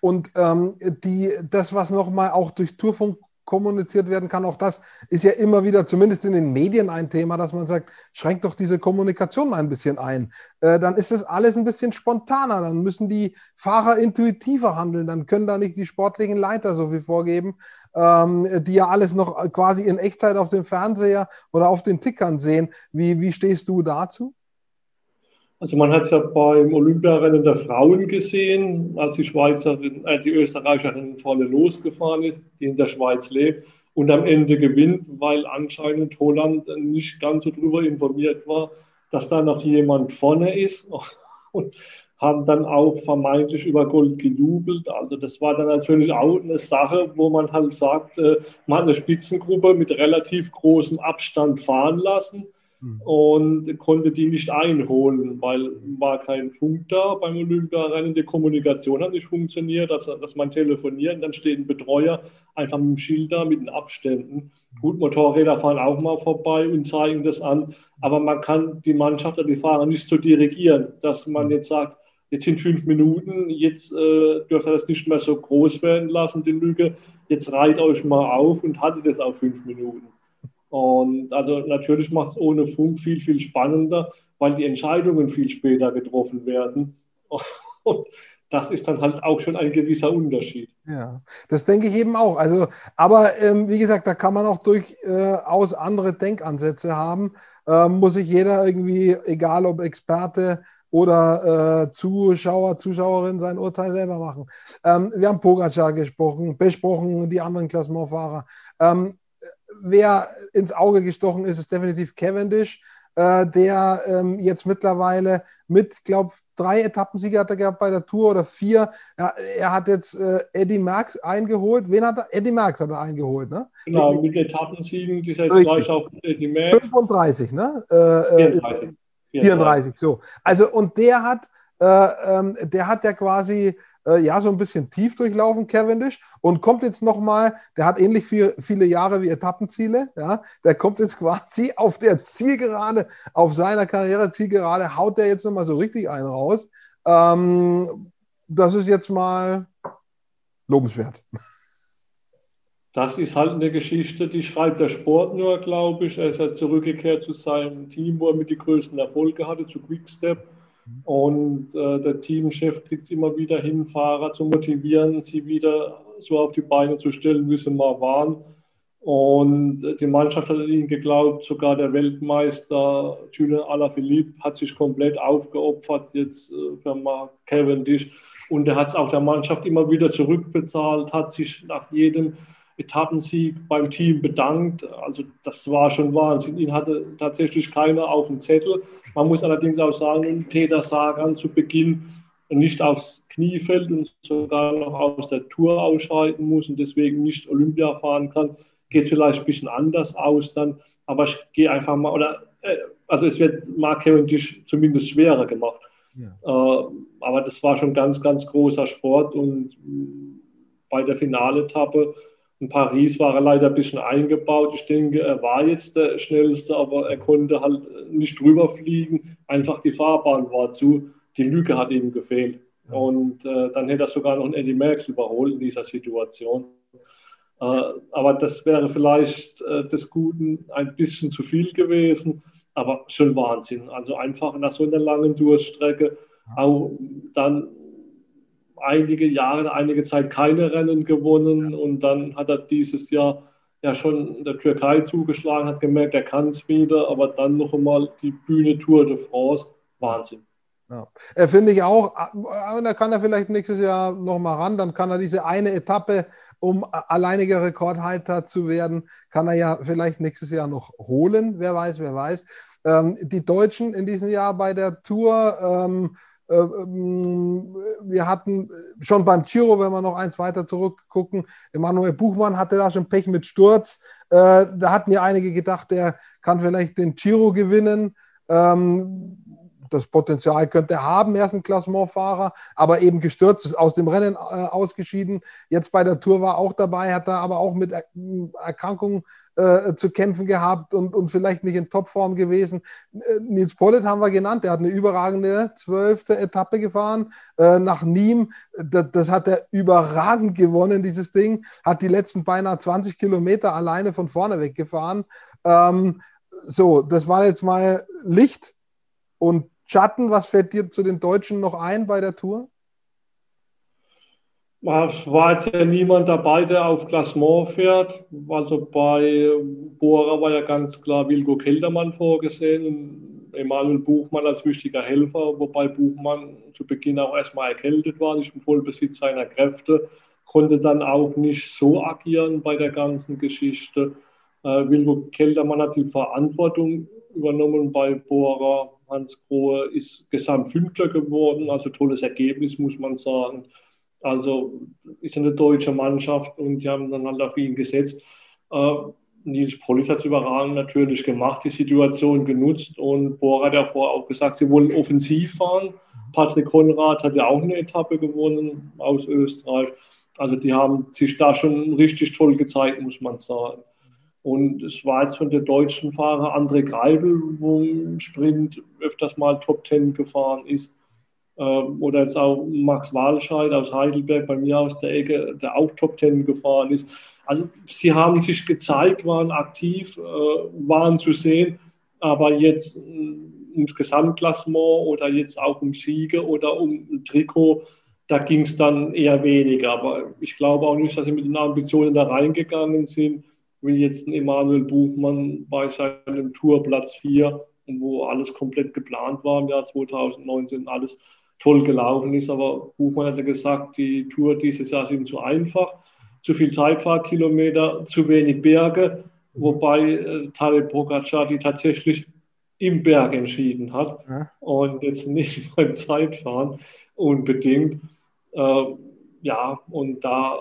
Und ähm, die, das, was nochmal auch durch Tourfunk kommuniziert werden kann. Auch das ist ja immer wieder, zumindest in den Medien, ein Thema, dass man sagt, schränkt doch diese Kommunikation mal ein bisschen ein. Äh, dann ist das alles ein bisschen spontaner. Dann müssen die Fahrer intuitiver handeln. Dann können da nicht die sportlichen Leiter so viel vorgeben, ähm, die ja alles noch quasi in Echtzeit auf dem Fernseher oder auf den Tickern sehen. Wie, wie stehst du dazu? Also man hat es ja beim Olympiarennen der Frauen gesehen, als die Schweizerin, äh, die Österreicherin vorne losgefahren ist, die in der Schweiz lebt und am Ende gewinnt, weil anscheinend Holland nicht ganz so darüber informiert war, dass da noch jemand vorne ist und haben dann auch vermeintlich über Gold gejubelt. Also das war dann natürlich auch eine Sache, wo man halt sagt, äh, man hat eine Spitzengruppe mit relativ großem Abstand fahren lassen Mhm. und konnte die nicht einholen, weil war kein Funk da beim Olympiarennen. Die Kommunikation hat nicht funktioniert, dass, dass man telefoniert und dann steht ein Betreuer einfach mit dem Schild da mit den Abständen. Gut, Motorräder fahren auch mal vorbei und zeigen das an, aber man kann die Mannschaft oder die Fahrer nicht so dirigieren, dass man mhm. jetzt sagt, jetzt sind fünf Minuten, jetzt äh, dürft ihr das nicht mehr so groß werden lassen, die Lücke, jetzt reiht euch mal auf und haltet es auf fünf Minuten. Und also natürlich macht es ohne Funk viel, viel spannender, weil die Entscheidungen viel später getroffen werden. Und das ist dann halt auch schon ein gewisser Unterschied. Ja, das denke ich eben auch. Also, aber ähm, wie gesagt, da kann man auch durchaus äh, andere Denkansätze haben. Ähm, muss sich jeder irgendwie, egal ob Experte oder äh, Zuschauer, Zuschauerin, sein Urteil selber machen. Ähm, wir haben Pogacar gesprochen, besprochen, die anderen Klassementfahrer. Ähm, wer ins Auge gestochen ist, ist definitiv Cavendish, äh, der ähm, jetzt mittlerweile mit, glaube drei Etappensiege hat er gehabt bei der Tour oder vier. Ja, er hat jetzt äh, Eddie Merckx eingeholt. Wen hat er? Eddie Merckx hat er eingeholt, ne? Genau, mit, Etappensiegen, die jetzt gleich auf Eddie Merckx. 35, ne? Äh, 34. 34. 34, so. Also, und der hat, äh, ähm, der hat ja quasi äh, ja so ein bisschen tief durchlaufen, Cavendish, und kommt jetzt nochmal, der hat ähnlich viel, viele Jahre wie Etappenziele, ja, der kommt jetzt quasi auf der Zielgerade, auf seiner Karriere-Zielgerade, haut der jetzt nochmal so richtig einen raus. Ähm, das ist jetzt mal lobenswert. Das ist halt eine Geschichte, die schreibt der Sport nur, glaube ich. Er ist halt zurückgekehrt zu seinem Team, wo er mit die größten Erfolge hatte, zu Quickstep. Und äh, der Teamchef kriegt es immer wieder hin, Fahrer zu motivieren, sie wieder so auf die Beine zu stellen, wie sie mal waren. Und die Mannschaft hat an ihn geglaubt, sogar der Weltmeister Julien Alaphilippe hat sich komplett aufgeopfert jetzt äh, für Mark Cavendish. Und er hat es auch der Mannschaft immer wieder zurückbezahlt, hat sich nach jedem Etappensieg beim Team bedankt. Also das war schon Wahnsinn. Ihn hatte tatsächlich keiner auf dem Zettel. Man muss allerdings auch sagen, Peter Sagan zu Beginn nicht aufs Knie fällt und sogar noch aus der Tour ausscheiden muss und deswegen nicht Olympia fahren kann, geht es vielleicht ein bisschen anders aus dann. Aber ich gehe einfach mal, oder äh, also es wird Mark Cavendish zumindest schwerer gemacht. Ja. Äh, aber das war schon ganz, ganz großer Sport und bei der Finaletappe in Paris war er leider ein bisschen eingebaut. Ich denke, er war jetzt der Schnellste, aber er konnte halt nicht drüber fliegen. Einfach die Fahrbahn war zu. Die Lücke hat ihm gefehlt. Und äh, dann hätte er sogar noch einen Eddie Merckx überholt in dieser Situation. Äh, aber das wäre vielleicht äh, des Guten ein bisschen zu viel gewesen. Aber schon Wahnsinn. Also einfach nach so einer langen Durststrecke auch dann einige Jahre, einige Zeit keine Rennen gewonnen und dann hat er dieses Jahr ja schon in der Türkei zugeschlagen, hat gemerkt, er kann es wieder, aber dann noch einmal die Bühne Tour de France, Wahnsinn. Ja. Er finde ich auch, und da kann er vielleicht nächstes Jahr nochmal ran, dann kann er diese eine Etappe, um alleiniger Rekordhalter zu werden, kann er ja vielleicht nächstes Jahr noch holen, wer weiß, wer weiß. Ähm, die Deutschen in diesem Jahr bei der Tour, Äh, ähm, wir hatten schon beim Giro, wenn wir noch eins weiter zurückgucken, Emanuel Buchmann hatte da schon Pech mit Sturz. Äh, da hatten ja einige gedacht, der kann vielleicht den Giro gewinnen. Das Potenzial könnte er haben, er ist ein Klassementfahrer, aber eben gestürzt, ist aus dem Rennen äh, ausgeschieden. Jetzt bei der Tour war auch dabei, hat er aber auch mit er Erkrankungen äh, zu kämpfen gehabt und, und vielleicht nicht in Topform gewesen. Äh, Nils Pollitt haben wir genannt, der hat eine überragende zwölfte Etappe gefahren äh, nach Nîmes. Das, das, hat er überragend gewonnen, dieses Ding. Hat die letzten beinahe 20 Kilometer alleine von vorne weggefahren. Ähm, so, das war jetzt mal Licht und Schatten, was fällt dir zu den Deutschen noch ein bei der Tour? Es war jetzt ja niemand dabei, der auf Klassement fährt. Also bei Bora war ja ganz klar Wilgo Keldermann vorgesehen Emanuel Buchmann als wichtiger Helfer, wobei Buchmann zu Beginn auch erstmal erkältet war, nicht im Vollbesitz seiner Kräfte, konnte dann auch nicht so agieren bei der ganzen Geschichte. Äh, Wilgo Keldermann hat die Verantwortung übernommen bei Bora Hans Grohe ist Gesamtfünfter geworden, also tolles Ergebnis, muss man sagen. Also ist eine deutsche Mannschaft und die haben dann halt auf ihn gesetzt. Äh, Nils Pollitt hat es überragend natürlich gemacht, die Situation genutzt und Bora hat ja vorher auch gesagt, sie wollen offensiv fahren. Patrick Konrad hat ja auch eine Etappe gewonnen aus Österreich. Also die haben sich da schon richtig toll gezeigt, muss man sagen. Und es war jetzt von der deutschen Fahrer André Greibel, wo im Sprint öfters mal Top Ten gefahren ist. Ähm, oder jetzt auch Max Walscheid aus Heidelberg, bei mir aus der Ecke, der auch Top Ten gefahren ist. Also sie haben sich gezeigt, waren aktiv, äh, waren zu sehen, aber jetzt äh, ums Gesamtklassement oder jetzt auch um Siege oder um ein Trikot, da ging es dann eher weniger. Aber ich glaube auch nicht, dass sie mit den Ambitionen da reingegangen sind wie jetzt ein Emanuel Buchmann bei seinem Tour Platz 4, wo alles komplett geplant war im Jahr 2019, alles toll gelaufen ist. Aber Buchmann hat ja gesagt, die Tour dieses Jahr sind zu einfach, zu viel Zeitfahrkilometer, zu wenig Berge, wobei äh, Taleb Pogacar die tatsächlich im Berg entschieden hat ja. und jetzt nicht beim Zeitfahren unbedingt. Äh, ja, und da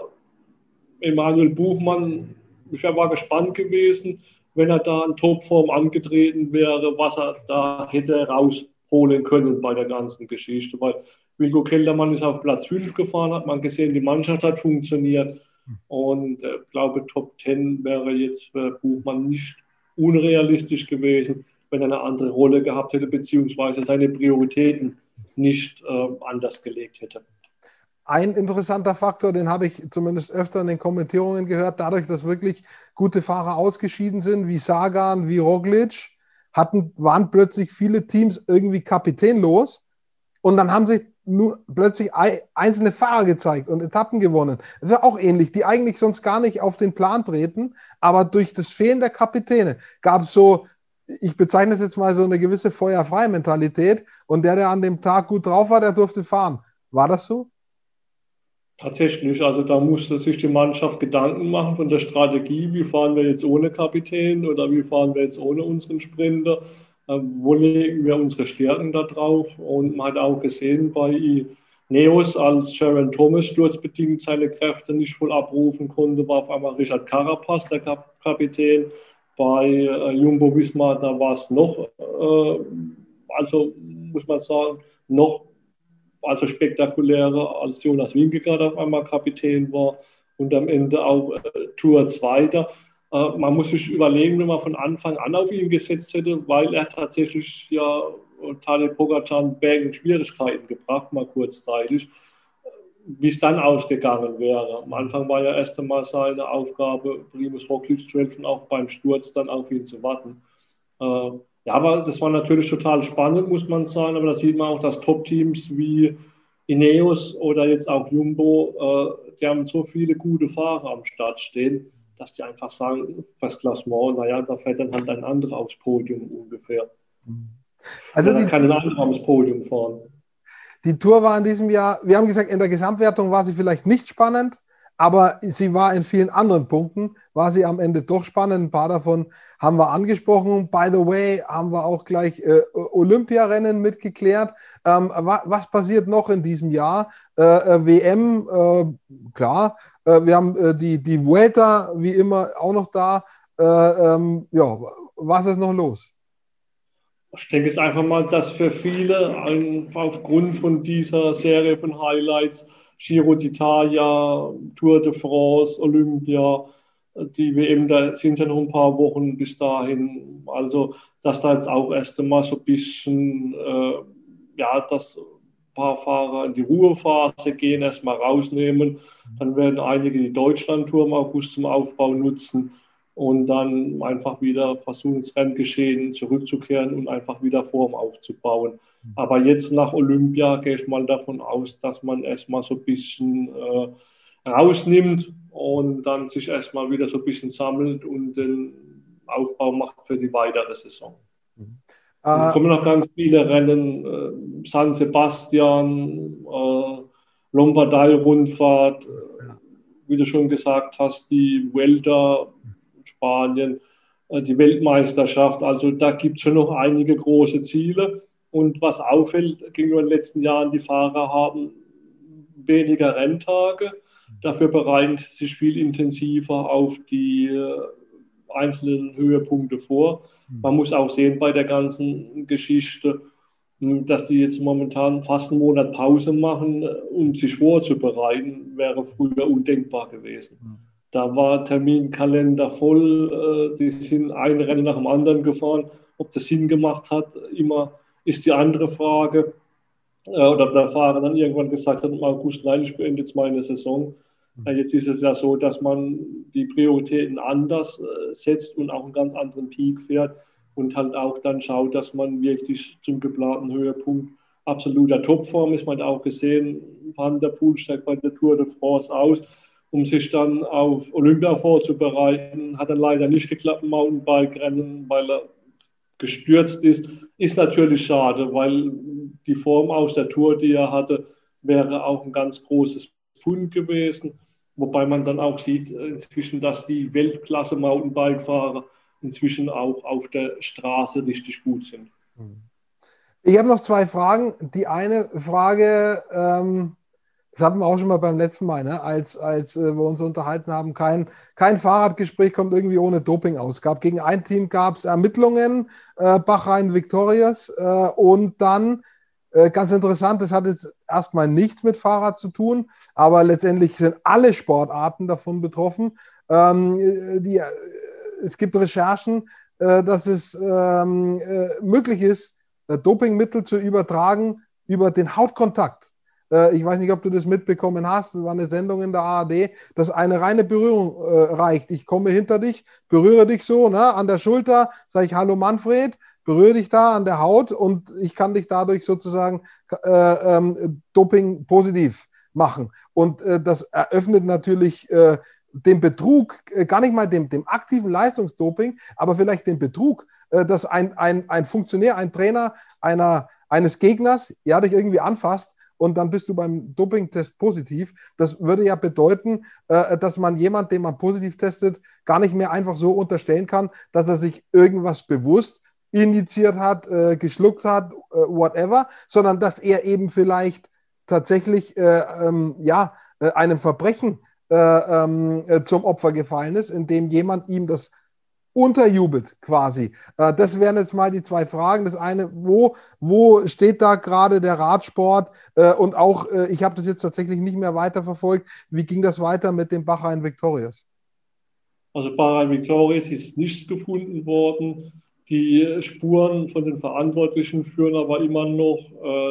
Emanuel Buchmann ich war gespannt gewesen, wenn er da in Topform angetreten wäre, was er da hätte rausholen können bei der ganzen Geschichte. Weil Wilko Keldermann ist auf Platz 5 gefahren, hat man gesehen, die Mannschaft hat funktioniert. Und ich äh, glaube, Top 10 wäre jetzt für Buchmann nicht unrealistisch gewesen, wenn er eine andere Rolle gehabt hätte, beziehungsweise seine Prioritäten nicht äh, anders gelegt hätte. Ein interessanter Faktor, den habe ich zumindest öfter in den Kommentierungen gehört, dadurch, dass wirklich gute Fahrer ausgeschieden sind, wie Sagan, wie Roglic, hatten, waren plötzlich viele Teams irgendwie kapitänlos und dann haben sich nur plötzlich einzelne Fahrer gezeigt und Etappen gewonnen. Das ist auch ähnlich, die eigentlich sonst gar nicht auf den Plan treten, aber durch das Fehlen der Kapitäne gab es so, ich bezeichne es jetzt mal so eine gewisse feuerfreie Mentalität und der, der an dem Tag gut drauf war, der durfte fahren. War das so? Tatsächlich, also da musste sich die Mannschaft Gedanken machen von der Strategie, wie fahren wir jetzt ohne Kapitän oder wie fahren wir jetzt ohne unseren Sprinter, äh, wo legen wir unsere Stärken da drauf und man hat auch gesehen bei Neos, als Sharon Thomas sturzbedingt seine Kräfte nicht voll abrufen konnte, war auf einmal Richard Carapaz der Kap Kapitän. Bei äh, Jumbo Wismar, da war es noch, äh, also muss man sagen, noch also spektakulärer, als Jonas Winkegaard auf einmal Kapitän war und am Ende auch äh, Tour Zweiter. Äh, man muss sich überlegen, wenn man von Anfang an auf ihn gesetzt hätte, weil er tatsächlich ja Tadej Pogacar in Bergen Schwierigkeiten gebracht, mal kurzzeitig, wie es dann ausgegangen wäre. Am Anfang war ja erst einmal seine Aufgabe, Primus Roglic zu helfen, auch beim Sturz dann auf ihn zu warten. Äh, ja, aber das war natürlich total spannend, muss man sagen. Aber da sieht man auch, dass Top-Teams wie Ineos oder jetzt auch Jumbo, äh, die haben so viele gute Fahrer am Start stehen, dass die einfach sagen, fürs Klassement, naja, da fährt dann halt ein anderer aufs Podium ungefähr. Also die, kann ein anderer aufs Podium fahren. Die Tour war in diesem Jahr, wir haben gesagt, in der Gesamtwertung war sie vielleicht nicht spannend, aber sie war in vielen anderen Punkten, war sie am Ende doch spannend. Ein paar davon haben wir angesprochen. By the way, haben wir auch gleich äh, Olympiarennen mitgeklärt. Ähm, wa was passiert noch in diesem Jahr? Äh, äh WM, äh, klar. Äh, wir haben äh, die, die Vuelta, wie immer, auch noch da. Ähm, ja, was ist noch los? Ich denke jetzt einfach mal, dass für viele aufgrund von dieser Serie von Highlights Giro d'Italia, Tour de France, Olympia, die WM, da sind ja noch ein paar Wochen bis dahin. Also, dass da jetzt auch erst einmal so ein bisschen, äh, ja, dass ein paar Fahrer in die Ruhephase gehen, erstmal rausnehmen. Dann werden einige die Deutschlandtour im August zum Aufbau nutzen und dann einfach wieder versuchen, ins Renngeschehen zurückzukehren und einfach wieder Form aufzubauen. Aber jetzt nach Olympia gehe ich mal davon aus, dass man erstmal so ein bisschen äh, rausnimmt und dann sich erstmal wieder so ein bisschen sammelt und den Aufbau macht für die weitere Saison. Mhm. Es kommen noch ganz viele Rennen, äh, San Sebastian, äh, Lombardei-Rundfahrt, äh, wie du schon gesagt hast, die Welter Spanien, äh, die Weltmeisterschaft. Also da gibt es schon noch einige große Ziele. Und was auffällt gegenüber den letzten Jahren, die Fahrer haben weniger Renntage. Dafür bereiten sie sich viel intensiver auf die äh, einzelnen Höhepunkte vor. Mhm. Man muss auch sehen bei der ganzen Geschichte, hm, dass die jetzt momentan fast einen Monat Pause machen, äh, um sich vorzubereiten, wäre früher undenkbar gewesen. Mhm. Da war Terminkalender voll, äh, die sind ein Rennen nach dem anderen gefahren. Ob das Sinn gemacht hat, immer ist die andere Frage. Äh, oder der Fahrer dann irgendwann gesagt hat, im August, nein, ich beende jetzt meine Saison. Mhm. Jetzt ist es ja so, dass man die Prioritäten anders äh, setzt und auch einen ganz anderen Peak fährt und halt auch dann schaut, dass man wirklich zum geplanten Höhepunkt absoluter Topform ist. Man hat auch gesehen, Van der Poel steigt bei der Tour de France aus um sich dann auf Olympia vorzubereiten. Hat dann leider nicht geklappt im Mountainbike-Rennen, weil er gestürzt ist. Ist natürlich schade, weil die Form aus der Tour, die er hatte, wäre auch ein ganz großes Pfund gewesen. Wobei man dann auch sieht inzwischen, dass die Weltklasse-Mountainbike-Fahrer inzwischen auch auf der Straße richtig gut sind. Ich habe noch zwei Fragen. Die eine Frage, ähm, das hatten wir auch schon mal beim letzten Mal, ne? als, als äh, wir uns unterhalten haben, kein, kein Fahrradgespräch kommt irgendwie ohne Doping aus. Gab, gegen ein Team gab es Ermittlungen, äh, Bachrhein Victorious äh, und dann, äh, ganz interessant, das hat jetzt erstmal nichts mit Fahrrad zu tun, aber letztendlich sind alle Sportarten davon betroffen. Ähm, äh, die, äh, es gibt Recherchen, dass es ähm, möglich ist, Dopingmittel zu übertragen über den Hautkontakt. Äh, ich weiß nicht, ob du das mitbekommen hast, das war eine Sendung in der ARD, dass eine reine Berührung äh, reicht. Ich komme hinter dich, berühre dich so ne, an der Schulter, sage ich Hallo Manfred, berühre dich da an der Haut und ich kann dich dadurch sozusagen äh, ähm, Doping positiv machen. Und äh, das eröffnet natürlich äh, den Betrug, äh, gar nicht mal dem, dem aktiven Leistungsdoping, aber vielleicht den Betrug, dass ein, ein, ein Funktionär, ein Trainer einer, eines Gegners, ja, dich irgendwie anfasst und dann bist du beim Dopingtest positiv. Das würde ja bedeuten, äh, dass man jemand, den man positiv testet, gar nicht mehr einfach so unterstellen kann, dass er sich irgendwas bewusst initiiert hat, äh, geschluckt hat, äh, whatever, sondern dass er eben vielleicht tatsächlich äh, ähm, ja, äh, einem Verbrechen äh, ähm, zum Opfer gefallen ist, indem jemand ihm das unterjubelt quasi. Äh, das wären jetzt mal die zwei Fragen. Das eine, wo, wo steht da gerade der Radsport? Äh, und auch, äh, ich habe das jetzt tatsächlich nicht mehr weiterverfolgt. Wie ging das weiter mit dem Bachrhein Victorious? Also Bachrhein Victorious ist nichts gefunden worden. Die Spuren von den Verantwortlichen führen aber immer noch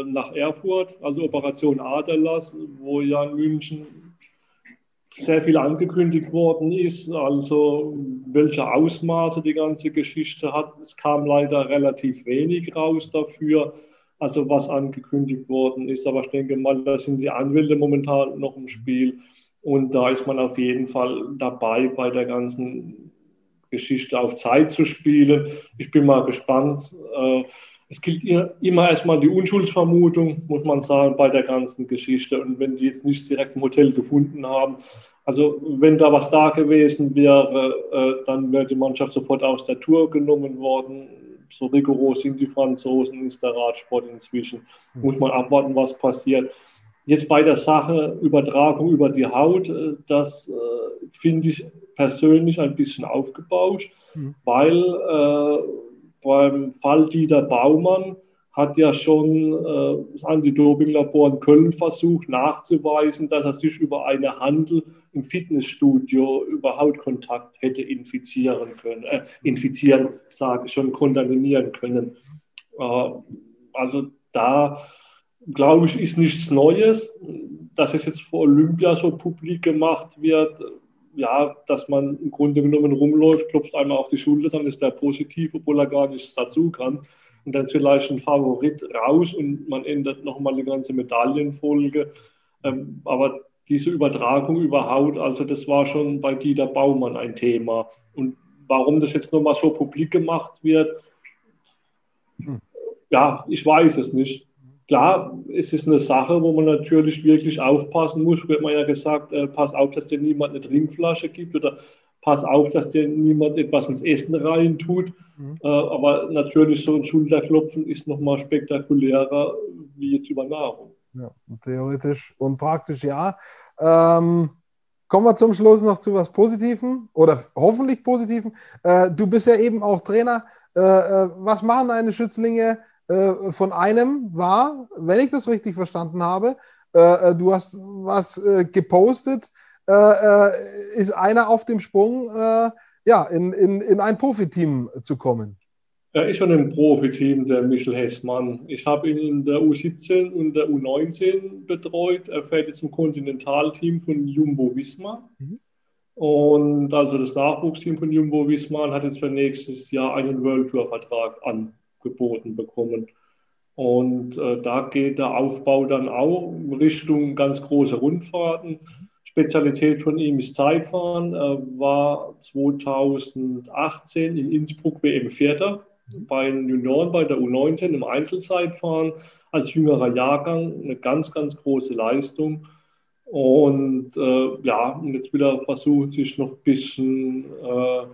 nach Erfurt, also Operation Aderlass, wo ja in München sehr viel angekündigt worden ist, also welche Ausmaße die ganze Geschichte hat. Es kam leider relativ wenig raus dafür, also was angekündigt worden ist. Aber ich denke mal, da sind die Anwälte momentan noch im Spiel und da ist man auf jeden Fall dabei, bei der ganzen Geschichte auf Zeit zu spielen. Ich bin mal gespannt. Äh, es gilt immer erstmal die Unschuldsvermutung, muss man sagen, bei der ganzen Geschichte. Und wenn die jetzt nicht direkt im Hotel gefunden haben, also wenn da was da gewesen wäre, äh, dann wäre die Mannschaft sofort aus der Tour genommen worden. So rigoros sind die Franzosen, ist der Radsport inzwischen. Mhm. Muss man abwarten, was passiert. Jetzt bei der Sache Übertragung über die Haut, äh, das äh, finde ich persönlich ein bisschen aufgebauscht, mhm. weil äh, beim Fall Dieter Baumann hat ja schon äh, das Anti-Doping-Labor in Köln versucht nachzuweisen, dass er sich über eine Handel im Fitnessstudio über Hautkontakt hätte infizieren können, äh, infizieren, sage ich schon, kontaminieren können. Äh, also da glaube ich, ist nichts Neues. Dass es jetzt vor Olympia so publik gemacht wird, ja, dass man im Grunde genommen rumläuft, klopft einmal auf die Schulter, dann ist der positiv, obwohl er gar nichts dazu kann. Und dann ist vielleicht ein Favorit raus und man ändert nochmal eine ganze Medaillenfolge. Ähm, aber diese Übertragung über Haut, also das war schon bei Dieter Baumann ein Thema. Und warum das jetzt nochmal so publik gemacht wird, hm. ja, ich weiß es nicht. Klar, es ist eine Sache, wo man natürlich wirklich aufpassen muss. Wird man ja gesagt, äh, pass auf, dass dir niemand eine Trinkflasche gibt oder pass auf, dass dir niemand etwas ins Essen rein tut. Mhm. Äh, aber natürlich so ein Schulterklopfen ist nochmal spektakulärer wie jetzt über Nahrung. Ja, theoretisch und praktisch ja. Ähm, kommen wir zum Schluss noch zu was Positivem oder hoffentlich Positiven. Äh, du bist ja eben auch Trainer. Äh, äh was machen deine Schützlinge? Äh, von einem war, wenn ich das richtig verstanden habe, äh, äh du hast was äh, gepostet, äh, ist einer auf dem Sprung, ja, in, in, in ein Profiteam zu kommen. Er ist schon im Profiteam, der Michel Hessmann. Ich habe ihn in der U17 und der U19 betreut. Er fährt jetzt im Kontinentalteam von Jumbo Wismar. Mhm. Und also das Nachwuchsteam von Jumbo Wismar hat jetzt für nächstes Jahr einen World Tour Vertrag an geboten bekommen. Und äh, da geht der Aufbau dann auch Richtung ganz große Rundfahrten. Spezialität von ihm ist Zeitfahren. Er war 2018 in Innsbruck WM Vierter bei den Junioren bei der U19 im Einzelzeitfahren als jüngerer Jahrgang. Eine ganz, ganz große Leistung. Und äh, ja, und jetzt will er versuchen, sich noch ein bisschen äh,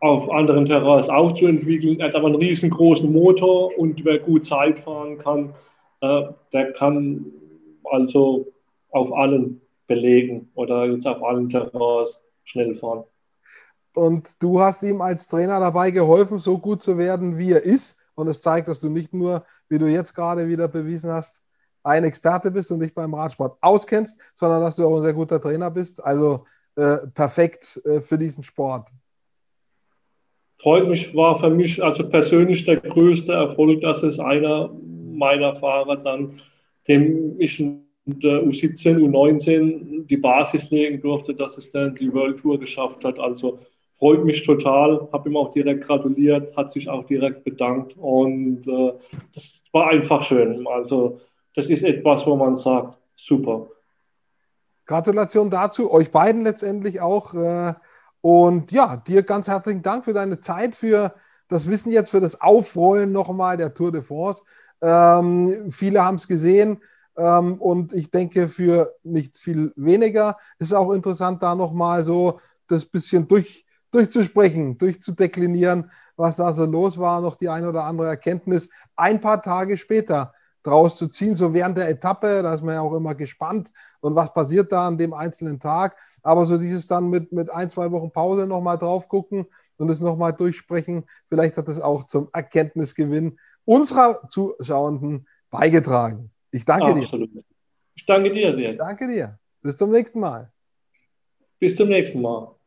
auf anderen Terrains auch zu entwickeln. Er hat aber einen riesengroßen Motor und wer gut Zeit fahren kann, äh, der kann also auf allen Belegen oder jetzt auf allen Terrains schnell fahren. Und du hast ihm als Trainer dabei geholfen, so gut zu werden, wie er ist. Und es zeigt, dass du nicht nur, wie du jetzt gerade wieder bewiesen hast, ein Experte bist und dich beim Radsport auskennst, sondern dass du auch ein sehr guter Trainer bist. Also äh, perfekt äh, für diesen Sport freut mich, war für mich also persönlich der größte Erfolg, dass es einer meiner Fahrer dann, dem ich in der U17, U19 die Basis legen durfte, dass es dann die World Tour geschafft hat. Also freut mich total, habe ihm auch direkt gratuliert, hat sich auch direkt bedankt und äh, das war einfach schön. Also das ist etwas, wo man sagt, super. Gratulation dazu, euch beiden letztendlich auch. Äh und ja, dir ganz herzlichen Dank für deine Zeit, für das Wissen jetzt, für das Aufrollen nochmal der Tour de France. Ähm, viele haben es gesehen ähm, und ich denke, für nicht viel weniger ist auch interessant, da nochmal so das bisschen durch, durchzusprechen, durchzudeklinieren, was da so los war, noch die eine oder andere Erkenntnis ein paar Tage später draus zu ziehen, so während der Etappe, da ist man ja auch immer gespannt und was passiert da an dem einzelnen Tag. Aber so dieses dann mit, mit ein, zwei Wochen Pause nochmal drauf gucken und es nochmal durchsprechen, vielleicht hat es auch zum Erkenntnisgewinn unserer Zuschauenden beigetragen. Ich danke Absolut. dir. Ich danke dir, Dirk. Danke dir. Bis zum nächsten Mal. Bis zum nächsten Mal.